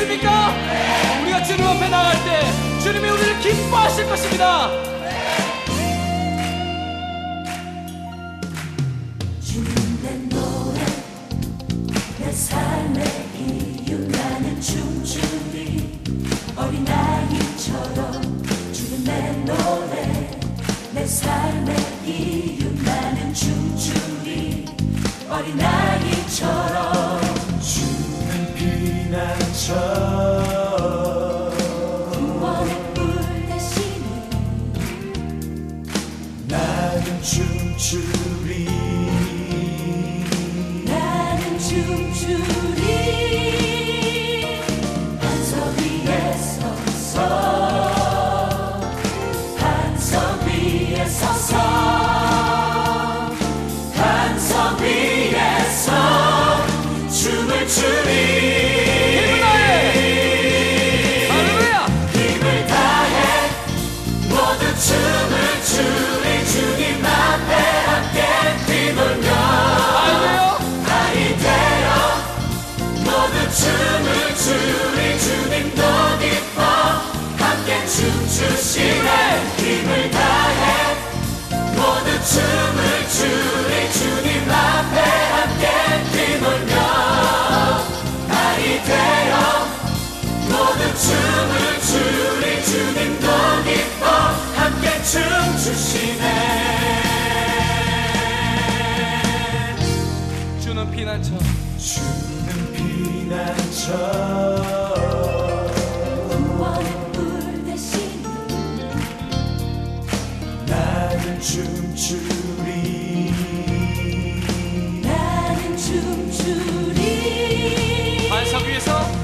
믿습니까? 우리가 주님 앞에 나갈 때 주님이 우리를 기뻐하실 것입니다. 삶의 이유 나는 춤추리 어린아이처럼 피 춤추시네 힘을 다해 모두 춤을 추리 주님 앞에 함께 뛰놀며 아이 되어 모두 춤을 추리 주님도 기뻐 함께 춤추시네. 주는 피난처. 주는 피난처 춤추리. 나는 춤추리. 반석 위에서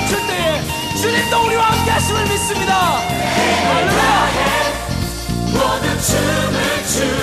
춤출 때에 주님도 우리와 함께 하심을 믿습니다. 모두 춤을 추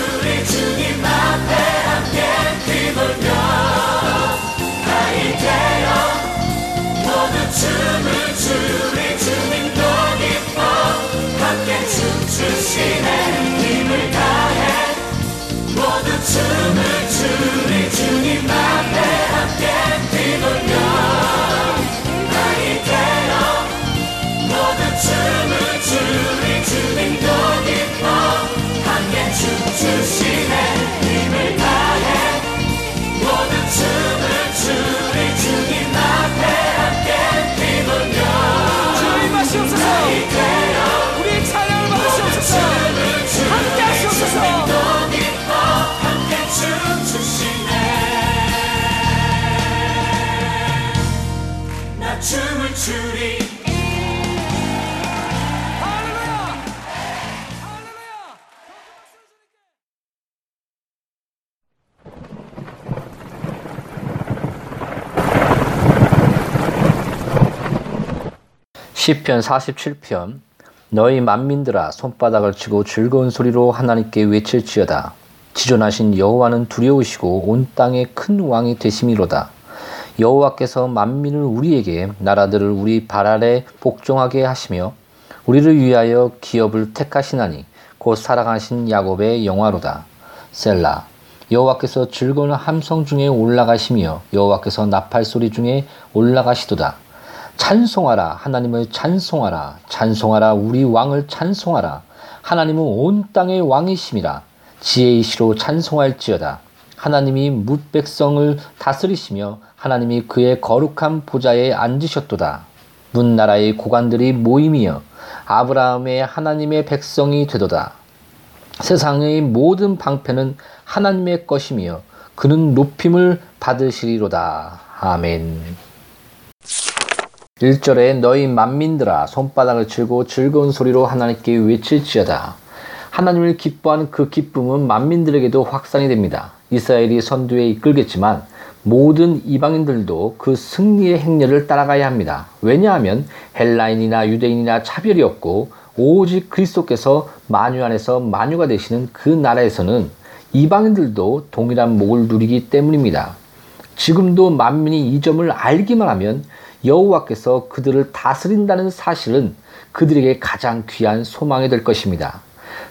나 춤을 추리. 할렐루야 할렐루야 1 0편 47편 너희 만민들아 손바닥을 치고 즐거운 소리로 하나님께 외칠지어다. 지존하신 여호와는 두려우시고 온 땅에 큰 왕이 되심이로다 여호와께서 만민을 우리에게 나라들을 우리 발 아래 복종하게 하시며 우리를 위하여 기업을 택하시나니 곧 사랑하신 야곱의 영화로다. 셀라. 여호와께서 즐거운 함성 중에 올라가시며 여호와께서 나팔 소리 중에 올라가시도다. 찬송하라. 하나님을 찬송하라. 찬송하라. 우리 왕을 찬송하라. 하나님은 온 땅의 왕이심이라. 지혜이시로 찬송할지어다. 하나님이 뭇 백성을 다스리시며 하나님이 그의 거룩한 보좌에 앉으셨도다. 문 나라의 고관들이 모임이여 아브라함의 하나님의 백성이 되도다. 세상의 모든 방패는 하나님의 것이며 그는 높임을 받으시리로다. 아멘. 1절에 너희 만민들아 손바닥을 치고 즐거운 소리로 하나님께 외칠지어다. 하나님을 기뻐하는 그 기쁨은 만민들에게도 확산이 됩니다. 이스라엘이 선두에 이끌겠지만 모든 이방인들도 그 승리의 행렬을 따라가야 합니다. 왜냐하면 헬라인이나 유대인이나 차별이 없고 오직 그리스도께서 만유 안에서 만유가 되시는 그 나라에서는 이방인들도 동일한 목을 누리기 때문입니다. 지금도 만민이 이 점을 알기만 하면 여호와께서 그들을 다스린다는 사실은 그들에게 가장 귀한 소망이 될 것입니다.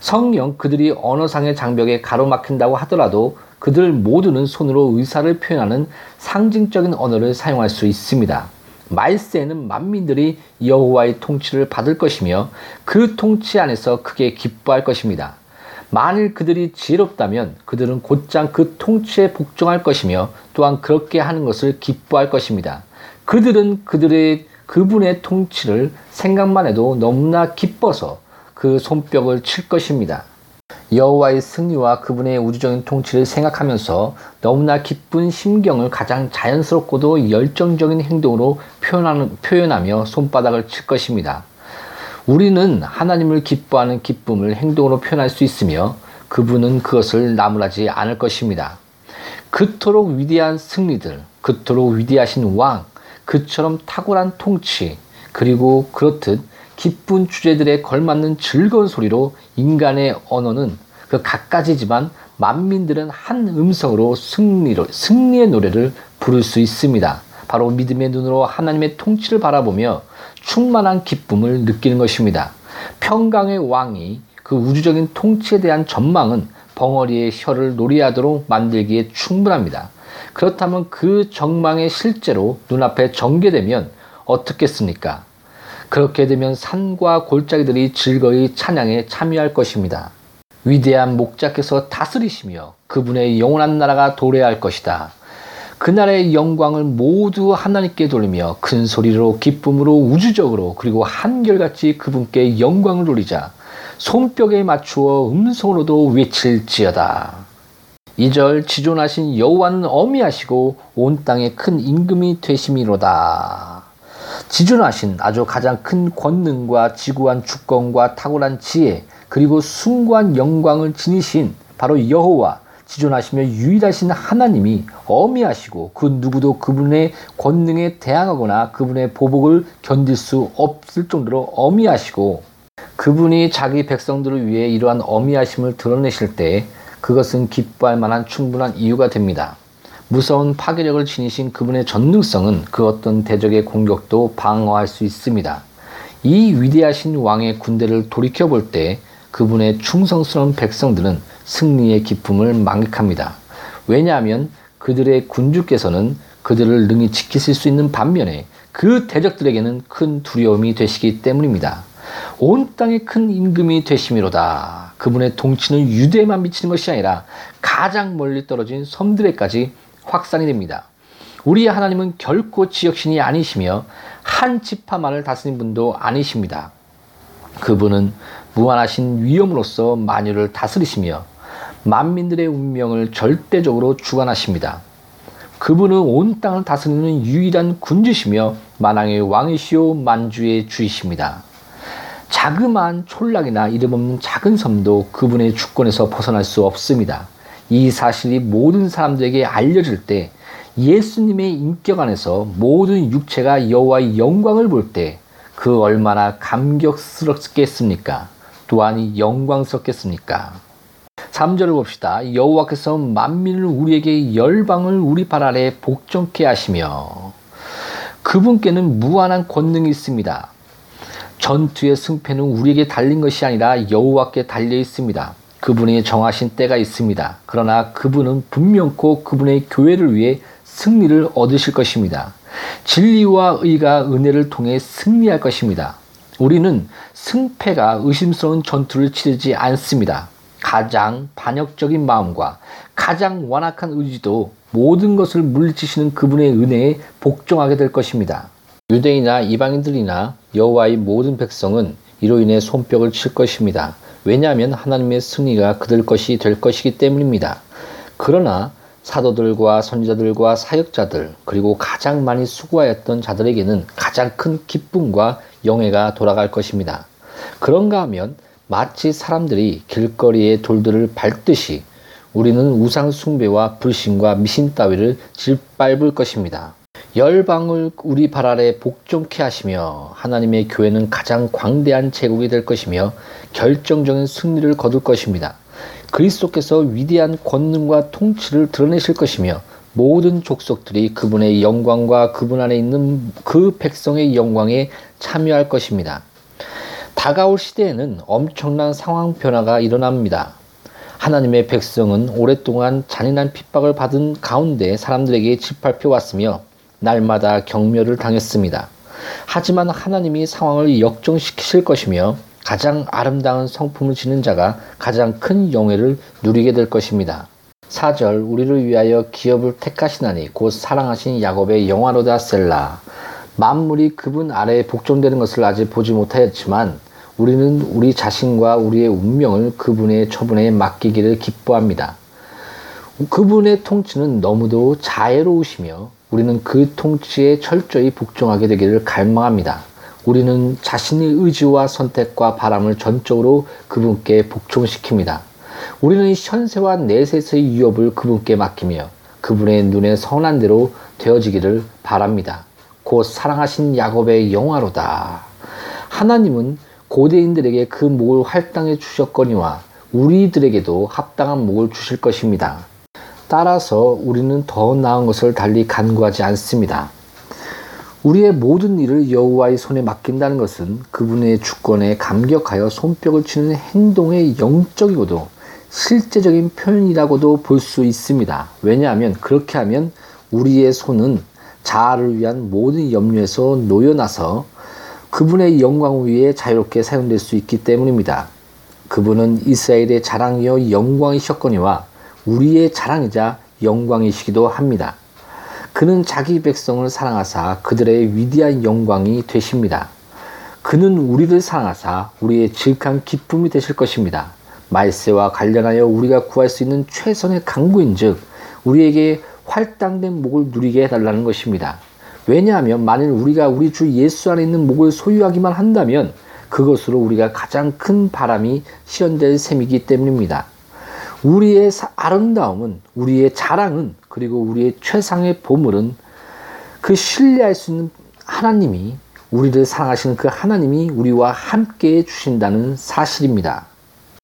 성령 그들이 언어상의 장벽에 가로막힌다고 하더라도 그들 모두는 손으로 의사를 표현하는 상징적인 언어를 사용할 수 있습니다. 말세에는 만민들이 여호와의 통치를 받을 것이며 그 통치 안에서 크게 기뻐할 것입니다. 만일 그들이 지혜롭다면 그들은 곧장 그 통치에 복종할 것이며 또한 그렇게 하는 것을 기뻐할 것입니다. 그들은 그들의 그분의 통치를 생각만 해도 너무나 기뻐서 그 손뼉을 칠 것입니다. 여호와의 승리와 그분의 우주적인 통치를 생각하면서 너무나 기쁜 심경을 가장 자연스럽고도 열정적인 행동으로 표현하는, 표현하며 손바닥을 칠 것입니다. 우리는 하나님을 기뻐하는 기쁨을 행동으로 표현할 수 있으며 그분은 그것을 나무라지 않을 것입니다. 그토록 위대한 승리들, 그토록 위대하신 왕, 그처럼 탁월한 통치, 그리고 그렇듯 기쁜 주제들에 걸맞는 즐거운 소리로 인간의 언어는 그 갖가지지만 만민들은 한 음성으로 승리로, 승리의 노래를 부를 수 있습니다. 바로 믿음의 눈으로 하나님의 통치를 바라보며 충만한 기쁨을 느끼는 것입니다. 평강의 왕이 그 우주적인 통치에 대한 전망은 벙어리의 혀를 놀이하도록 만들기에 충분합니다. 그렇다면 그 정망이 실제로 눈앞에 전개되면 어떻겠습니까? 그렇게 되면 산과 골짜기들이 즐거이 찬양에 참여할 것입니다. 위대한 목자께서 다스리시며 그분의 영원한 나라가 도래할 것이다. 그날의 영광을 모두 하나님께 돌리며 큰 소리로 기쁨으로 우주적으로 그리고 한결같이 그분께 영광을 돌리자 손뼉에 맞추어 음성으로도 외칠지어다. 2절 지존하신 여호와는 어미하시고 온 땅에 큰 임금이 되심이로다. 지존하신 아주 가장 큰 권능과 지구한 주권과 탁월한 지혜 그리고 숭고한 영광을 지니신 바로 여호와 지존하시며 유일하신 하나님이 어미하시고 그 누구도 그분의 권능에 대항하거나 그분의 보복을 견딜 수 없을 정도로 어미하시고 그분이 자기 백성들을 위해 이러한 어미하심을 드러내실 때 그것은 기뻐할 만한 충분한 이유가 됩니다. 무서운 파괴력을 지니신 그분의 전능성은 그 어떤 대적의 공격도 방어할 수 있습니다. 이 위대하신 왕의 군대를 돌이켜 볼 때 그분의 충성스러운 백성들은 승리의 기쁨을 만끽합니다. 왜냐하면 그들의 군주께서는 그들을 능히 지키실 수 있는 반면에 그 대적들에게는 큰 두려움이 되시기 때문입니다. 온 땅에 큰 임금이 되심이로다. 그분의 통치는 유대에만 미치는 것이 아니라 가장 멀리 떨어진 섬들에까지 확산이 됩니다. 우리의 하나님은 결코 지역신이 아니시며 한 지파만을 다스린 분도 아니십니다. 그분은 무한하신 위엄으로서 만유를 다스리시며 만민들의 운명을 절대적으로 주관하십니다. 그분은 온 땅을 다스리는 유일한 군주시며 만왕의 왕이시오 만주의 주이십니다. 자그마한 촌락이나 이름 없는 작은 섬도 그분의 주권에서 벗어날 수 없습니다. 이 사실이 모든 사람들에게 알려질 때 예수님의 인격 안에서 모든 육체가 여호와의 영광을 볼 때 그 얼마나 감격스럽겠습니까? 또한 영광스럽겠습니까? 3절을 봅시다. 여호와께서 만민을 우리에게 열방을 우리 발 아래 복종케 하시며 그분께는 무한한 권능이 있습니다. 전투의 승패는 우리에게 달린 것이 아니라 여호와께 달려 있습니다. 그분이 정하신 때가 있습니다. 그러나 그분은 분명코 그분의 교회를 위해 승리를 얻으실 것입니다. 진리와 의가 은혜를 통해 승리할 것입니다. 우리는 승패가 의심스러운 전투를 치르지 않습니다. 가장 반역적인 마음과 가장 완악한 의지도 모든 것을 물리치시는 그분의 은혜에 복종하게 될 것입니다. 유대인이나 이방인들이나 여호와의 모든 백성은 이로 인해 손뼉을 칠 것입니다. 왜냐하면 하나님의 승리가 그들 것이 될 것이기 때문입니다. 그러나 사도들과 선지자들과 사역자들 그리고 가장 많이 수고하였던 자들에게는 가장 큰 기쁨과 영예가 돌아갈 것입니다. 그런가 하면 마치 사람들이 길거리에 돌들을 밟듯이 우리는 우상 숭배와 불신과 미신 따위를 질밟을 것입니다. 열방을 우리 발 아래 복종케 하시며 하나님의 교회는 가장 광대한 제국이 될 것이며 결정적인 승리를 거둘 것입니다. 그리스도께서 위대한 권능과 통치를 드러내실 것이며 모든 족속들이 그분의 영광과 그분 안에 있는 그 백성의 영광에 참여할 것입니다. 다가올 시대에는 엄청난 상황 변화가 일어납니다. 하나님의 백성은 오랫동안 잔인한 핍박을 받은 가운데 사람들에게 짓밟혀 왔으며 날마다 경멸을 당했습니다. 하지만 하나님이 상황을 역정시키실 것이며 가장 아름다운 성품을 지는 자가 가장 큰 영예를 누리게 될 것입니다. 4절 우리를 위하여 기업을 택하시나니 곧 사랑하신 야곱의 영화로다 셀라 만물이 그분 아래에 복종되는 것을 아직 보지 못하였지만 우리는 우리 자신과 우리의 운명을 그분의 처분에 맡기기를 기뻐합니다. 그분의 통치는 너무도 자애로우시며 우리는 그 통치에 철저히 복종하게 되기를 갈망합니다. 우리는 자신의 의지와 선택과 바람을 전적으로 그분께 복종시킵니다. 우리는 현세와 내세의 위협을 그분께 맡기며 그분의 눈에 선한 대로 되어지기를 바랍니다. 곧 사랑하신 야곱의 영화로다. 하나님은 고대인들에게 그 목을 할당해 주셨거니와 우리들에게도 합당한 목을 주실 것입니다. 따라서 우리는 더 나은 것을 달리 간구하지 않습니다. 우리의 모든 일을 여호와의 손에 맡긴다는 것은 그분의 주권에 감격하여 손뼉을 치는 행동의 영적이고도 실제적인 표현이라고도 볼 수 있습니다. 왜냐하면 그렇게 하면 우리의 손은 자아를 위한 모든 염려에서 놓여나서 그분의 영광 위에 자유롭게 사용될 수 있기 때문입니다. 그분은 이스라엘의 자랑이요 영광이셨거니와 우리의 자랑이자 영광이시기도 합니다. 그는 자기 백성을 사랑하사 그들의 위대한 영광이 되십니다. 그는 우리를 사랑하사 우리의 질한 기쁨이 되실 것입니다. 말세와 관련하여 우리가 구할 수 있는 최선의 강구인즉 우리에게 활당된 목을 누리게 해달라는 것입니다. 왜냐하면 만일 우리가 우리 주 예수 안에 있는 목을 소유하기만 한다면 그것으로 우리가 가장 큰 바람이 실현될 셈이기 때문입니다. 우리의 아름다움은 우리의 자랑은 그리고 우리의 최상의 보물은 그 신뢰할 수 있는 하나님이 우리를 사랑하시는 그 하나님이 우리와 함께 해주신다는 사실입니다.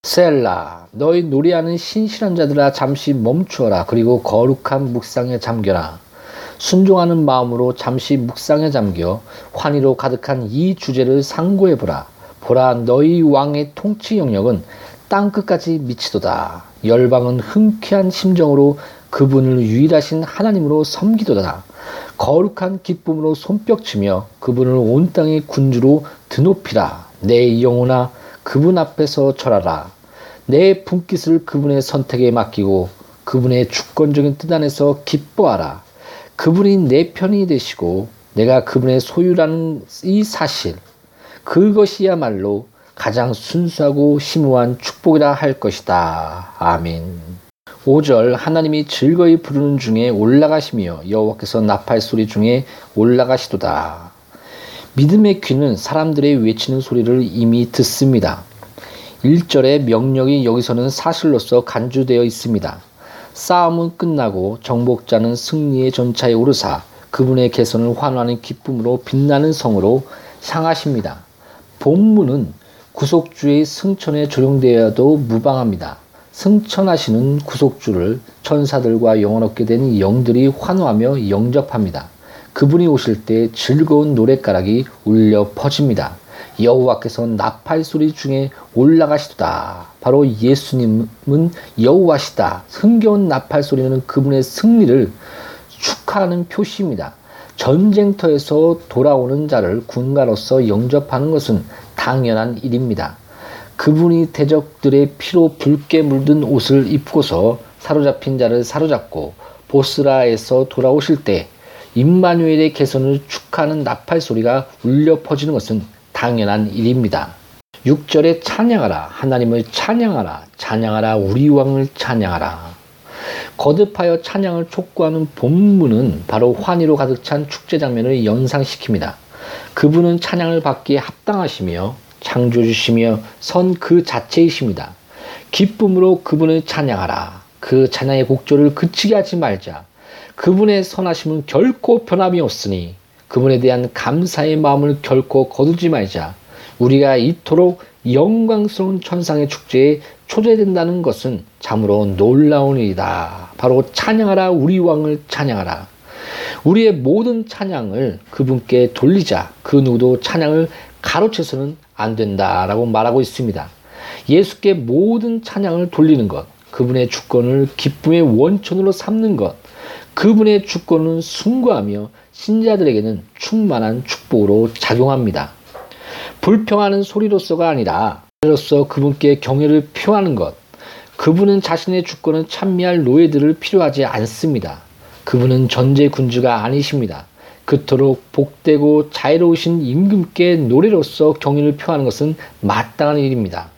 셀라 너희 노래하는 신실한 자들아 잠시 멈추어라. 그리고 거룩한 묵상에 잠겨라. 순종하는 마음으로 잠시 묵상에 잠겨 환희로 가득한 이 주제를 상고해 보라. 보라 너희 왕의 통치 영역은 땅 끝까지 미치도다 열방은 흔쾌한 심정으로 그분을 유일하신 하나님으로 섬기도다 거룩한 기쁨으로 손뼉치며 그분을 온 땅의 군주로 드높이라 내 영혼아 그분 앞에서 절하라. 내 분깃을 그분의 선택에 맡기고 그분의 주권적인 뜻 안에서 기뻐하라. 그분이 내 편이 되시고 내가 그분의 소유라는 이 사실, 그것이야말로 가장 순수하고 심오한 축복이라 할 것이다. 아멘. 5절 하나님이 즐거이 부르는 중에 올라가시며 여호와께서 나팔 소리 중에 올라가시도다. 믿음의 귀는 사람들의 외치는 소리를 이미 듣습니다. 1절의 명령이 여기서는 사실로서 간주되어 있습니다. 싸움은 끝나고 정복자는 승리의 전차에 오르사 그분의 개선을 환호하는 기쁨으로 빛나는 성으로 향하십니다. 본문은 구속주의 승천에 조용되어도 무방합니다. 승천하시는 구속주를 천사들과 영원롭게 된 영들이 환호하며 영접합니다. 그분이 오실 때 즐거운 노랫가락이 울려 퍼집니다. 여호와께서 나팔 소리 중에 올라가시도다. 바로 예수님은 여호와시다. 흥겨운 나팔 소리는 그분의 승리를 축하하는 표시입니다. 전쟁터에서 돌아오는 자를 군가로서 영접하는 것은 당연한 일입니다. 그분이 대적들의 피로 붉게 물든 옷을 입고서 사로잡힌 자를 사로잡고 보스라에서 돌아오실 때 임마누엘의 개선을 축하하는 나팔 소리가 울려 퍼지는 것은 당연한 일입니다. 6절에 찬양하라 하나님을 찬양하라 찬양하라 우리 왕을 찬양하라 거듭하여 찬양을 촉구하는 본문은 바로 환희로 가득 찬 축제 장면을 연상시킵니다. 그분은 찬양을 받기에 합당하시며 창조주시며 선 그 자체이십니다. 기쁨으로 그분을 찬양하라. 그 찬양의 곡조를 그치게 하지 말자. 그분의 선하심은 결코 변함이 없으니 그분에 대한 감사의 마음을 결코 거두지 말자. 우리가 이토록 영광스러운 천상의 축제에 초대된다는 것은 참으로 놀라운 일이다. 바로 찬양하라 우리 왕을 찬양하라. 우리의 모든 찬양을 그분께 돌리자. 그 누구도 찬양을 가로채서는 안 된다라고 말하고 있습니다. 예수께 모든 찬양을 돌리는 것, 그분의 주권을 기쁨의 원천으로 삼는 것, 그분의 주권은 숭고하며 신자들에게는 충만한 축복으로 작용합니다. 불평하는 소리로서가 아니라 로서 그분께 경외를 표하는 것. 그분은 자신의 주권을 찬미할 노예들을 필요하지 않습니다. 그분은 전제 군주가 아니십니다. 그토록 복되고 자유로우신 임금께 노래로서 경의를 표하는 것은 마땅한 일입니다.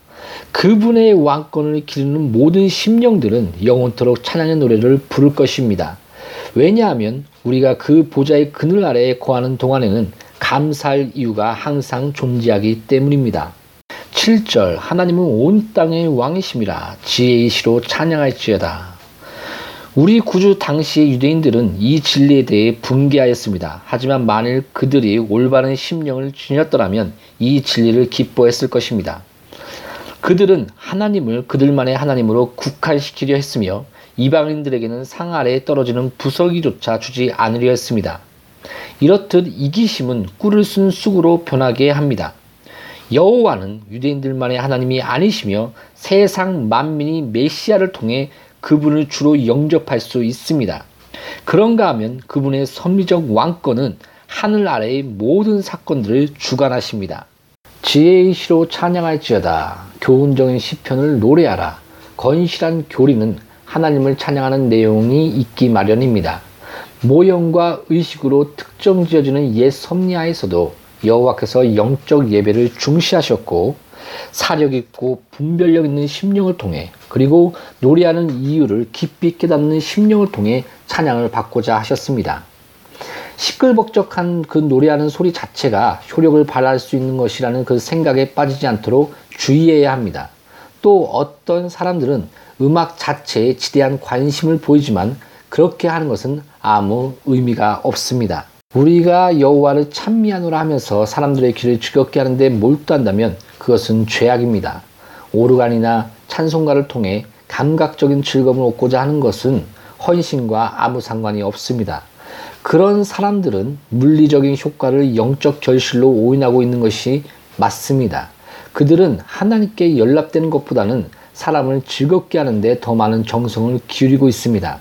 그분의 왕권을 기르는 모든 심령들은 영원토록 찬양의 노래를 부를 것입니다. 왜냐하면 우리가 그 보좌의 그늘 아래에 거하는 동안에는 감사할 이유가 항상 존재하기 때문입니다. 7절 하나님은 온 땅의 왕이심이라 지혜이시로 찬양할지어다. 우리 구주 당시의 유대인들은 이 진리에 대해 분개하였습니다. 하지만 만일 그들이 올바른 심령을 지녔더라면 이 진리를 기뻐했을 것입니다. 그들은 하나님을 그들만의 하나님으로 국한시키려 했으며 이방인들에게는 상 아래에 떨어지는 부서기조차 주지 않으려 했습니다. 이렇듯 이기심은 꿀을 쓴 쑥으로 변하게 합니다. 여호와는 유대인들만의 하나님이 아니시며 세상 만민이 메시아를 통해 그분을 주로 영접할 수 있습니다. 그런가 하면 그분의 섭리적 왕권은 하늘 아래의 모든 사건들을 주관하십니다. 지혜의 시로 찬양할지어다. 교훈적인 시편을 노래하라. 건실한 교리는 하나님을 찬양하는 내용이 있기 마련입니다. 모형과 의식으로 특정 지어지는 옛 섭리하에서도 여호와께서 영적 예배를 중시하셨고 사력 있고 분별력 있는 심령을 통해 그리고 노래하는 이유를 깊이 깨닫는 심령을 통해 찬양을 받고자 하셨습니다. 시끌벅적한 그 노래하는 소리 자체가 효력을 발휘할 수 있는 것이라는 그 생각에 빠지지 않도록 주의해야 합니다. 또 어떤 사람들은 음악 자체에 지대한 관심을 보이지만 그렇게 하는 것은 아무 의미가 없습니다. 우리가 여호와를 찬미하노라 하면서 사람들의 귀를 즐겁게 하는데 몰두한다면 그것은 죄악입니다. 오르간이나 찬송가를 통해 감각적인 즐거움을 얻고자 하는 것은 헌신과 아무 상관이 없습니다. 그런 사람들은 물리적인 효과를 영적 결실로 오인하고 있는 것이 맞습니다. 그들은 하나님께 연락되는 것보다는 사람을 즐겁게 하는데 더 많은 정성을 기울이고 있습니다.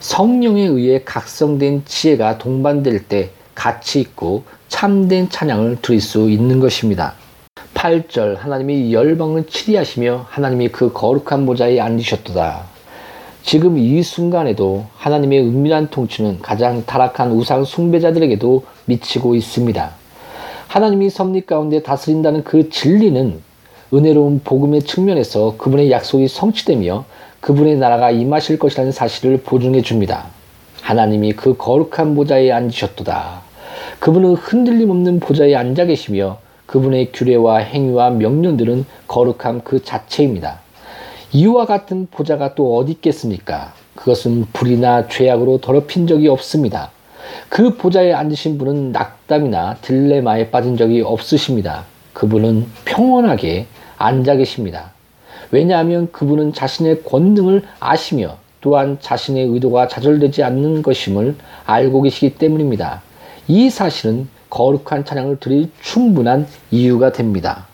성령에 의해 각성된 지혜가 동반될 때 가치 있고 참된 찬양을 드릴 수 있는 것입니다. 8절 하나님이 열방을 치리하시며 하나님이 그 거룩한 보좌에 앉으셨도다. 지금 이 순간에도 하나님의 은밀한 통치는 가장 타락한 우상 숭배자들에게도 미치고 있습니다. 하나님이 섭리 가운데 다스린다는 그 진리는 은혜로운 복음의 측면에서 그분의 약속이 성취되며 그분의 나라가 임하실 것이라는 사실을 보증해 줍니다. 하나님이 그 거룩한 보좌에 앉으셨도다. 그분은 흔들림 없는 보좌에 앉아 계시며 그분의 규례와 행위와 명령들은 거룩함 그 자체입니다. 이와 같은 보좌가 또 어디 있겠습니까? 그것은 불이나 죄악으로 더럽힌 적이 없습니다. 그 보좌에 앉으신 분은 낙담이나 딜레마에 빠진 적이 없으십니다. 그분은 평온하게 앉아 계십니다. 왜냐하면 그분은 자신의 권능을 아시며 또한 자신의 의도가 좌절되지 않는 것임을 알고 계시기 때문입니다. 이 사실은 거룩한 찬양을 드릴 충분한 이유가 됩니다.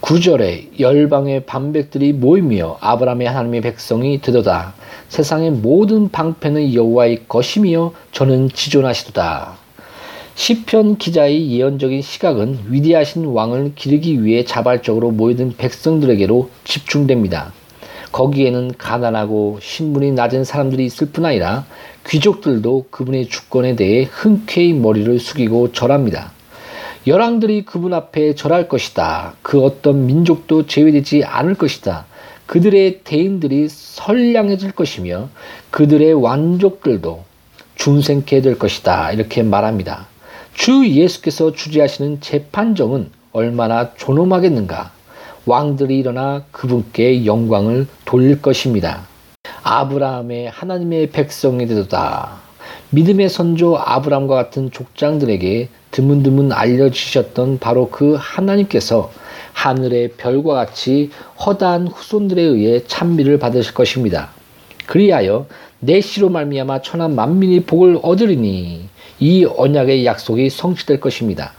9절에 열방의 반백들이 모이며 아브라함의 하나님의 백성이 되도다. 세상의 모든 방패는 여호와의 것이며 저는 지존하시도다. 시편 기자의 예언적인 시각은 위대하신 왕을 기르기 위해 자발적으로 모여든 백성들에게로 집중됩니다. 거기에는 가난하고 신분이 낮은 사람들이 있을 뿐 아니라 귀족들도 그분의 주권에 대해 흔쾌히 머리를 숙이고 절합니다. 열왕들이 그분 앞에 절할 것이다. 그 어떤 민족도 제외되지 않을 것이다. 그들의 대인들이 선량해질 것이며 그들의 완족들도 중생케 될 것이다. 이렇게 말합니다. 주 예수께서 주재하시는 재판정은 얼마나 존엄하겠는가. 왕들이 일어나 그분께 영광을 돌릴 것입니다. 아브라함의 하나님의 백성이 되도다. 믿음의 선조 아브라함과 같은 족장들에게 드문드문 알려주셨던 바로 그 하나님께서 하늘의 별과 같이 허다한 후손들에 의해 찬미를 받으실 것입니다. 그리하여 내 씨로 말미암아 천한 만민이 복을 얻으리니 이 언약의 약속이 성취될 것입니다.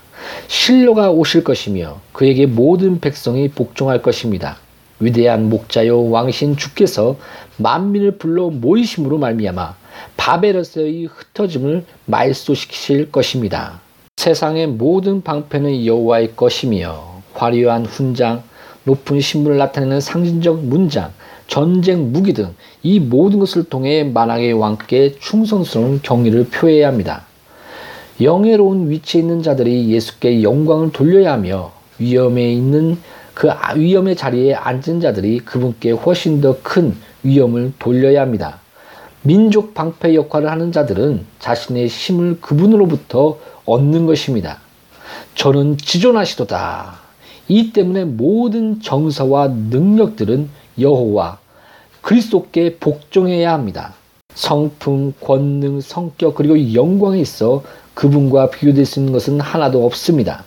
실로가 오실 것이며 그에게 모든 백성이 복종할 것입니다. 위대한 목자요 왕신 주께서 만민을 불러 모이심으로 말미암아 바벨에서의 흩어짐을 말소시키실 것입니다. 세상의 모든 방패는 여호와의 것이며 화려한 훈장, 높은 신분을 나타내는 상징적 문장, 전쟁 무기 등 이 모든 것을 통해 만왕의 왕께 충성스러운 경의를 표해야 합니다. 영예로운 위치에 있는 자들이 예수께 영광을 돌려야 하며 위험에 있는 그 위험의 자리에 앉은 자들이 그분께 훨씬 더 큰 위험을 돌려야 합니다. 민족 방패 역할을 하는 자들은 자신의 힘을 그분으로부터 얻는 것입니다. 저는 지존하시도다. 이 때문에 모든 정사와 능력들은 여호와 그리스도께 복종해야 합니다. 성품, 권능, 성격 그리고 영광에 있어 그분과 비교될 수 있는 것은 하나도 없습니다.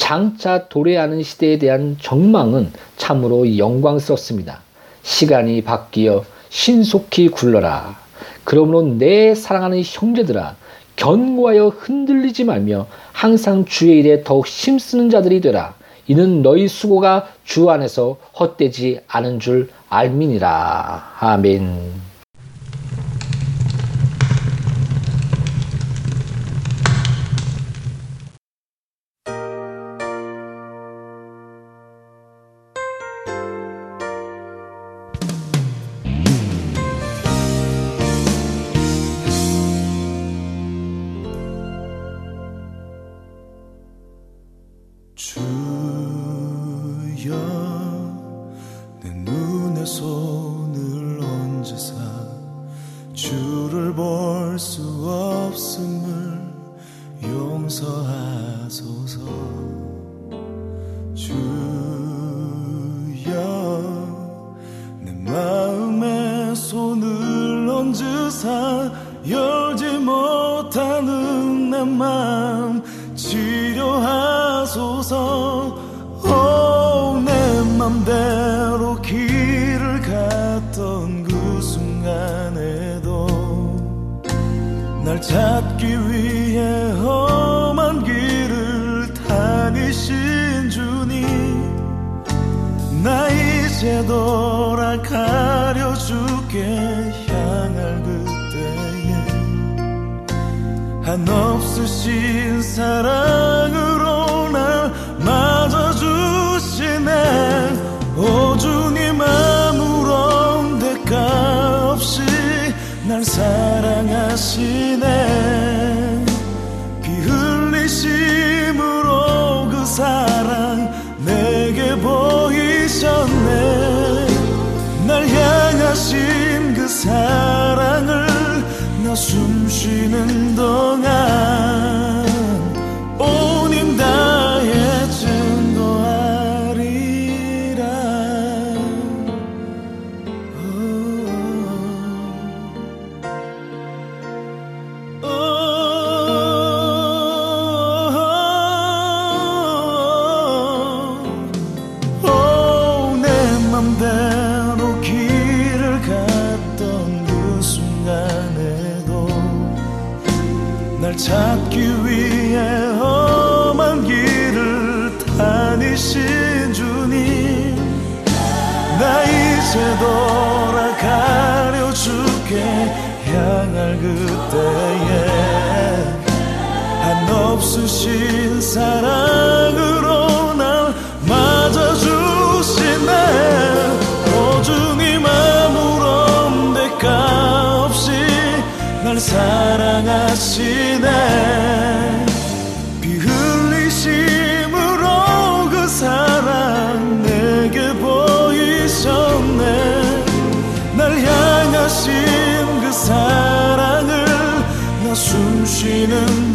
장차 도래하는 시대에 대한 정망은 참으로 영광스럽습니다. 시간이 바뀌어 신속히 굴러라. 그러므로 내 사랑하는 형제들아 견고하여 흔들리지 말며 항상 주의 일에 더욱 힘쓰는 자들이 되라. 이는 너희 수고가 주 안에서 헛되지 않은 줄 알미니라. 아멘. 눈에 손을 얹으사 주를 볼수 한없으신 사랑으로 날 맞아주시네. 오 주님 아무런 대가 없이 날 사랑하시네. 피 흘리심으로 그 사랑 내게 보이셨네. 날 향하신 그 사랑을 나 숨쉬는 동안 찾기 위해 험한 길을 다니신 주님 나 이제 돌아가려 주께 향할 그때에 한없이 없으신 사랑으 사랑하시네. 피 흘리심으로 그 사랑 내게 보이셨네. 날 향하신 그 사랑을 나 숨쉬는